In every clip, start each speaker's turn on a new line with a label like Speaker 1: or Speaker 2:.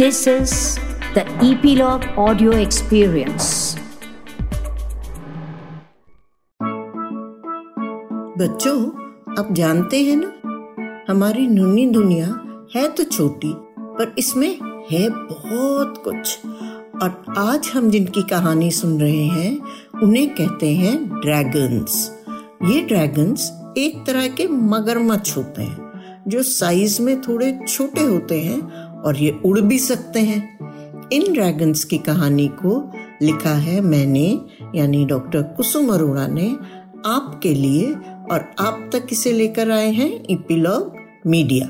Speaker 1: This is the Epilogue Audio Experience.
Speaker 2: बच्चों, आप जानते हैं ना? हमारी नन्ही दुनिया है तो छोटी, पर इसमें है बहुत कुछ। और आज हम जिनकी कहानी सुन रहे हैं, उन्हें कहते हैं ड्रैगन्स ये ड्रैगन्स एक तरह के मगरमच्छ होते हैं, जो साइज़ में थोड़े छोटे होते हैं और ये उड़ भी सकते हैं। इन ड्रैगन्स की कहानी को लिखा है मैंने, यानी डॉक्टर कुसुम अरोड़ा ने आपके लिए और आप तक इसे लेकर आए हैं इपिलॉग मीडिया।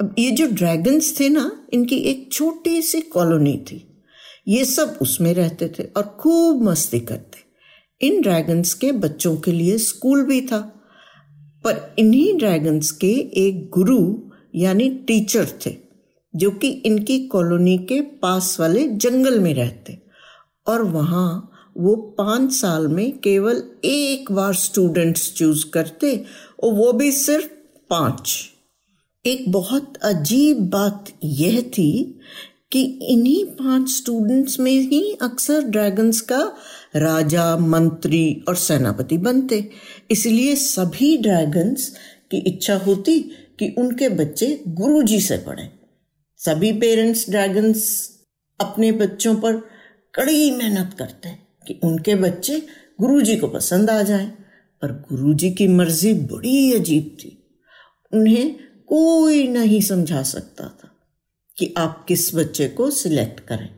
Speaker 2: अब ये जो ड्रैगन्स थे ना, इनकी एक छोटी सी कॉलोनी थी। ये सब उसमें रहते थे और खूब मस्ती करते। इन ड्रैगन्स के बच्चों के लिए स्कूल भी था। पर इन्हीं ड्रैगन्स के एक गुरु, यानी टीचर थे। जो कि इनकी कॉलोनी के पास वाले जंगल में रहते। और वहाँ वो पाँच साल में केवल एक बार स्टूडेंट्स चूज़ करते और वो भी सिर्फ़ पाँच। एक बहुत अजीब बात यह थी कि इन्हीं पाँच स्टूडेंट्स में ही अक्सर ड्रैगन्स का राजा, मंत्री और सेनापति बनते। इसलिए सभी ड्रैगन्स की इच्छा होती कि उनके बच्चे गुरुजी से पढ़ें। सभी पेरेंट्स ड्रैगन्स अपने बच्चों पर कड़ी मेहनत करते हैं कि उनके बच्चे गुरुजी को पसंद आ जाएँ, पर गुरुजी की मर्ज़ी बड़ी अजीब थी। उन्हें कोई नहीं समझा सकता था कि आप किस बच्चे को सिलेक्ट करें।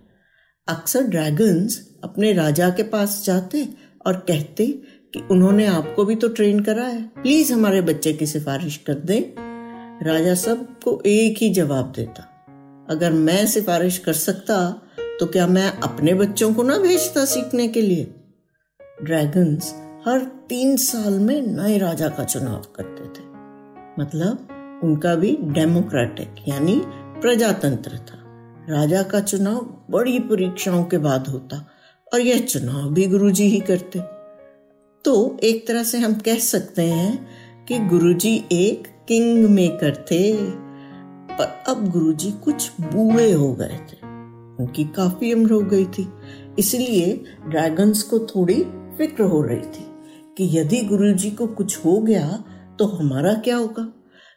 Speaker 2: अक्सर ड्रैगन्स अपने राजा के पास जाते और कहते कि उन्होंने आपको भी तो ट्रेन करा है। प्लीज़ हमारे बच्चे की सिफारिश कर दें। राजा सबको एक ही जवाब देता। अगर मैं सिफारिश कर सकता तो क्या मैं अपने बच्चों को ना भेजता सीखने के लिए? ड्रैगन्स हर तीन साल में नए राजा का चुनाव करते थे। मतलब उनका भी डेमोक्रेटिक यानी प्रजातंत्र था। राजा का चुनाव बड़ी परीक्षाओं के बाद होता, और यह चुनाव भी गुरुजी ही करते। तो एक तरह से हम कह सकते हैं कि गुरुजी एक किंग मेकर थे। पर अब गुरुजी कुछ बूढ़े हो गए थे। उनकी काफ़ी उम्र हो गई थी। इसलिए ड्रैगन्स को थोड़ी फ़िक्र हो रही थी कि यदि गुरुजी को कुछ हो गया तो हमारा क्या होगा?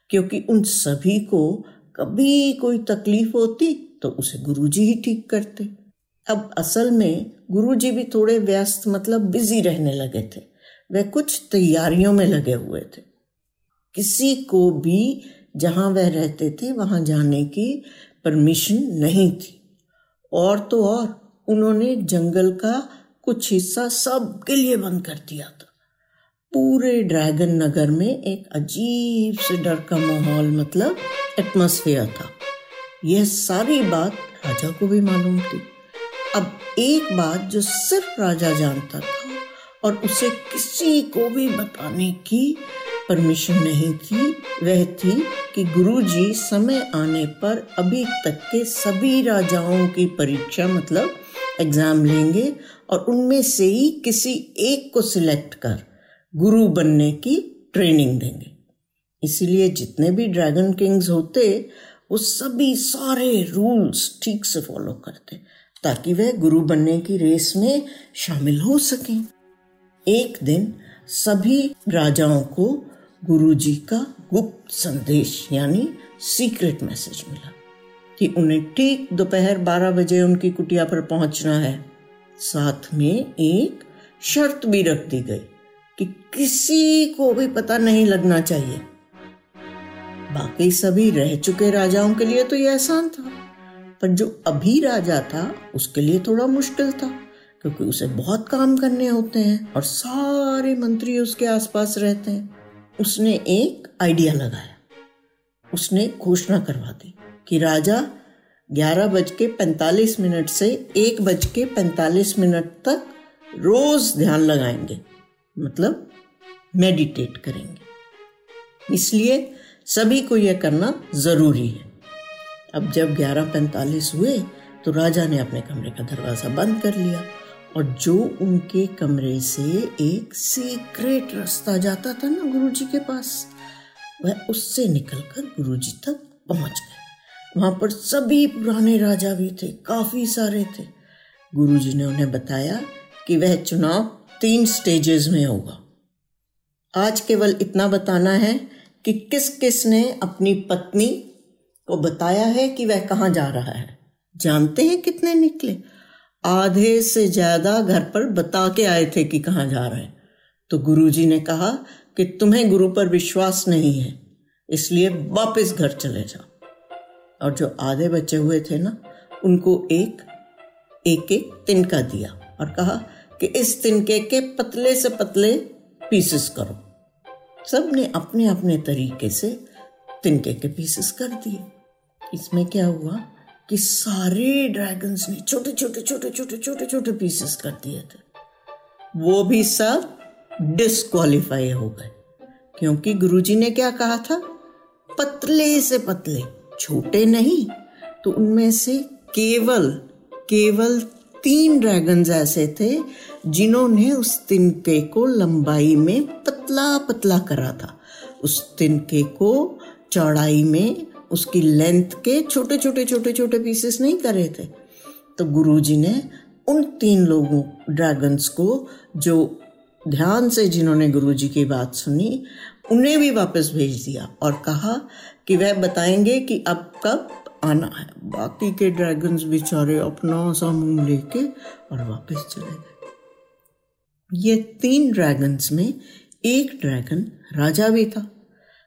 Speaker 2: क्योंकि उन सभी को कभी कोई तकलीफ़ होती तो उसे गुरुजी ही ठीक करते। अब असल में गुरुजी भी थोड़े व्यस्त मतलब बिज़ी रहने लगे थे। वे कुछ तैयारियों में लगे हुए थे। किसी को भी जहाँ वह रहते थे, वहाँ जाने की परमिशन नहीं थी। और तो और, उन्होंने जंगल का कुछ हिस्सा सब के लिए बंद कर दिया था। पूरे ड्रैगन नगर में एक अजीब से डर का माहौल मतलब एटमोसफियर था। यह सारी बात राजा को भी मालूम थी। अब एक बात जो सिर्फ़ राजा जानता था और उसे किसी को भी बताने की परमिशन नहीं थी। वह थी कि गुरुजी समय आने पर अभी तक के सभी राजाओं की परीक्षा मतलब एग्ज़ाम लेंगे और उनमें से ही किसी एक को सिलेक्ट कर गुरु बनने की ट्रेनिंग देंगे। इसीलिए जितने भी ड्रैगन किंग्स होते, वो सभी सारे रूल्स ठीक से फॉलो करते, ताकि वह गुरु बनने की रेस में शामिल हो सकें। एक दिन सभी राजाओं को गुरुजी का गुप्त संदेश, यानी सीक्रेट मैसेज मिला कि उन्हें ठीक दोपहर बारह बजे उनकी कुटिया पर पहुँचना है। साथ में एक शर्त भी रख दी गई कि किसी को भी पता नहीं लगना चाहिए। बाकी सभी रह चुके राजाओं के लिए तो यह आसान था, पर जो अभी राजा था, उसके लिए थोड़ा मुश्किल था, क्योंकि उसे बहुत काम करने होते हैं और सारे मंत्री उसके आसपास रहते हैं। उसने एक आइडिया लगाया। उसने घोषणा करवा दी कि राजा ग्यारह बज के पैंतालीस मिनट से एक बज के पैंतालीस मिनट तक रोज ध्यान लगाएँगे मतलब मेडिटेट करेंगे। इसलिए सभी को यह करना ज़रूरी है। अब जब ग्यारह पैंतालीस हुए तो राजा ने अपने कमरे का दरवाज़ा बंद कर लिया। और जो उनके कमरे से एक सीक्रेट रास्ता जाता था ना गुरुजी के पास, वह उससे निकलकर गुरुजी तक पहुँच गए। वहाँ पर सभी पुराने राजा भी थे, काफ़ी सारे थे। गुरुजी ने उन्हें बताया कि वह चुनाव तीन स्टेजेस में होगा। आज केवल इतना बताना है कि किस किस ने अपनी पत्नी को बताया है कि वह कहाँ जा रहा है। जानते हैं कितने निकले? आधे से ज़्यादा घर पर बता के आए थे कि कहाँ जा रहे हैं। तो गुरुजी ने कहा कि तुम्हें गुरु पर विश्वास नहीं है, इसलिए वापस घर चले जाओ। और जो आधे बचे हुए थे ना, उनको एक एक एक तिनका दिया और कहा कि इस तिनके के पतले से पतले पीसेस करो। सबने अपने अपने तरीके से तिनके के पीसेस कर दिए। इसमें क्या हुआ? कि सारे ड्रैगन्स ने छोटे छोटे छोटे छोटे छोटे छोटे पीसेस कर दिए थे। वो भी सब डिस्क्वालीफाई हो गए। क्योंकि गुरुजी ने क्या कहा था? पतले से पतले, छोटे नहीं तो उनमें से केवल केवल तीन ड्रैगन्स ऐसे थे जिन्होंने उस तिनके को लंबाई में पतला पतला करा था। उस तिनके को चौड़ाई में उसकी लेंथ के छोटे छोटे छोटे छोटे पीसेस नहीं करे थे। तो गुरुजी ने उन तीन लोगों ड्रैगन्स को, जो ध्यान से जिन्होंने गुरुजी की बात सुनी, उन्हें भी वापस भेज दिया और कहा कि वह बताएँगे कि अब कब आना है। बाकी के ड्रैगन्स बेचारे अपना सा मुँह लेके और वापस चले गए। ये तीन ड्रैगन्स में एक ड्रैगन राजा भी था।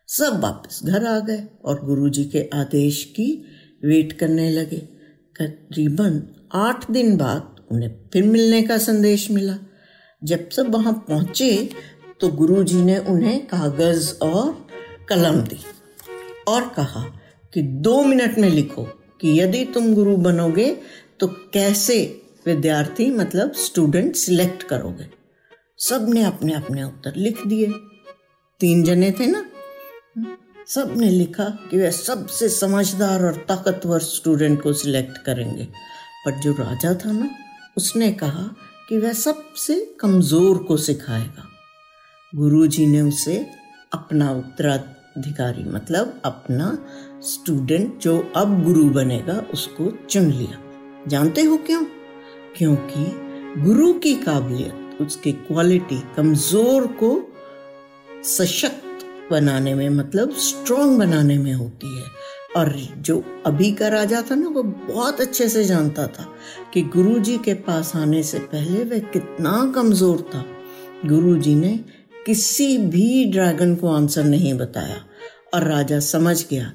Speaker 2: सब वापस घर आ गए और गुरुजी के आदेश की वेट करने लगे। करीबन आठ दिन बाद उन्हें फिर मिलने का संदेश मिला। जब सब वहाँ पहुँचे तो गुरुजी ने उन्हें कागज़ और कलम दी और कहा कि दो मिनट में लिखो कि यदि तुम गुरु बनोगे तो कैसे विद्यार्थी मतलब स्टूडेंट सिलेक्ट करोगे। सबने अपने अपने उत्तर लिख दिए। तीन जने थे ना सबने लिखा कि वह सबसे समझदार और ताकतवर स्टूडेंट को सिलेक्ट करेंगे। पर जो राजा था ना, उसने कहा कि वह सबसे कमज़ोर को सिखाएगा। गुरुजी ने उसे अपना उत्तराधिकारी मतलब अपना स्टूडेंट जो अब गुरु बनेगा, उसको चुन लिया। जानते हो क्यों? क्योंकि गुरु की काबिलियत, उसकी क्वालिटी कमज़ोर को सशक्त बनाने में मतलब स्ट्रॉन्ग बनाने में होती है। और जो अभी का राजा था ना, वो बहुत अच्छे से जानता था कि गुरुजी के पास आने से पहले वह कितना कमज़ोर था। गुरुजी ने किसी भी ड्रैगन को आंसर नहीं बताया। और राजा समझ गया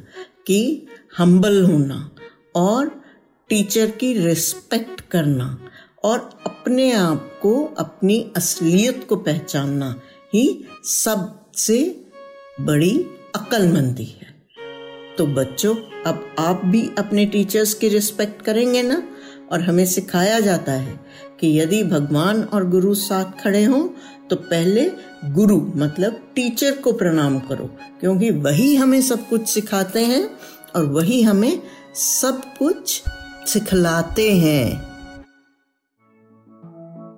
Speaker 2: कि हम्बल होना और टीचर की रिस्पेक्ट करना और अपने आप को, अपनी असलियत को पहचानना ही सबसे बड़ी अक्लमंदी है। तो बच्चों, अब आप भी अपने टीचर्स की रिस्पेक्ट करेंगे ना? और हमें सिखाया जाता है कि यदि भगवान और गुरु साथ खड़े हों तो पहले गुरु मतलब टीचर को प्रणाम करो, क्योंकि वही हमें सब कुछ सिखाते हैं और वही हमें सब कुछ सिखलाते हैं।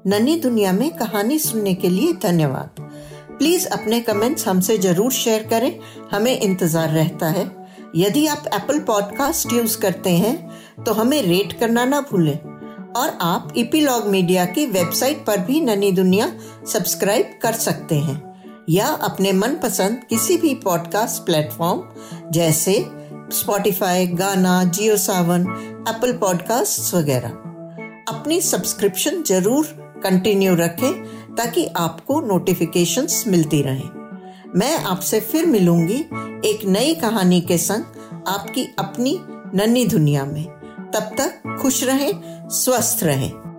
Speaker 2: नन्ही दुनिया में कहानी सुनने के लिए धन्यवाद। प्लीज़ अपने कमेंट्स हमसे ज़रूर शेयर करें। हमें इंतज़ार रहता है। यदि आप एप्पल पॉडकास्ट यूज़ करते हैं तो हमें रेट करना ना भूलें। और आप इपीलॉग मीडिया की वेबसाइट पर भी ननी दुनिया सब्सक्राइब कर सकते हैं। या अपने मनपसंद किसी भी पॉडकास्ट प्लेटफॉर्म जैसे स्पॉटिफाई गाना जियो सावन एप्पल पॉडकास्ट वगैरह। अपनी सब्सक्रिप्शन ज़रूर कंटिन्यू रखें ताकि आपको नोटिफिकेशंस मिलती रहें। मैं आपसे फिर मिलूँगी एक नई कहानी के संग आपकी अपनी नन्ही दुनिया में। तब तक खुश रहें, स्वस्थ रहें।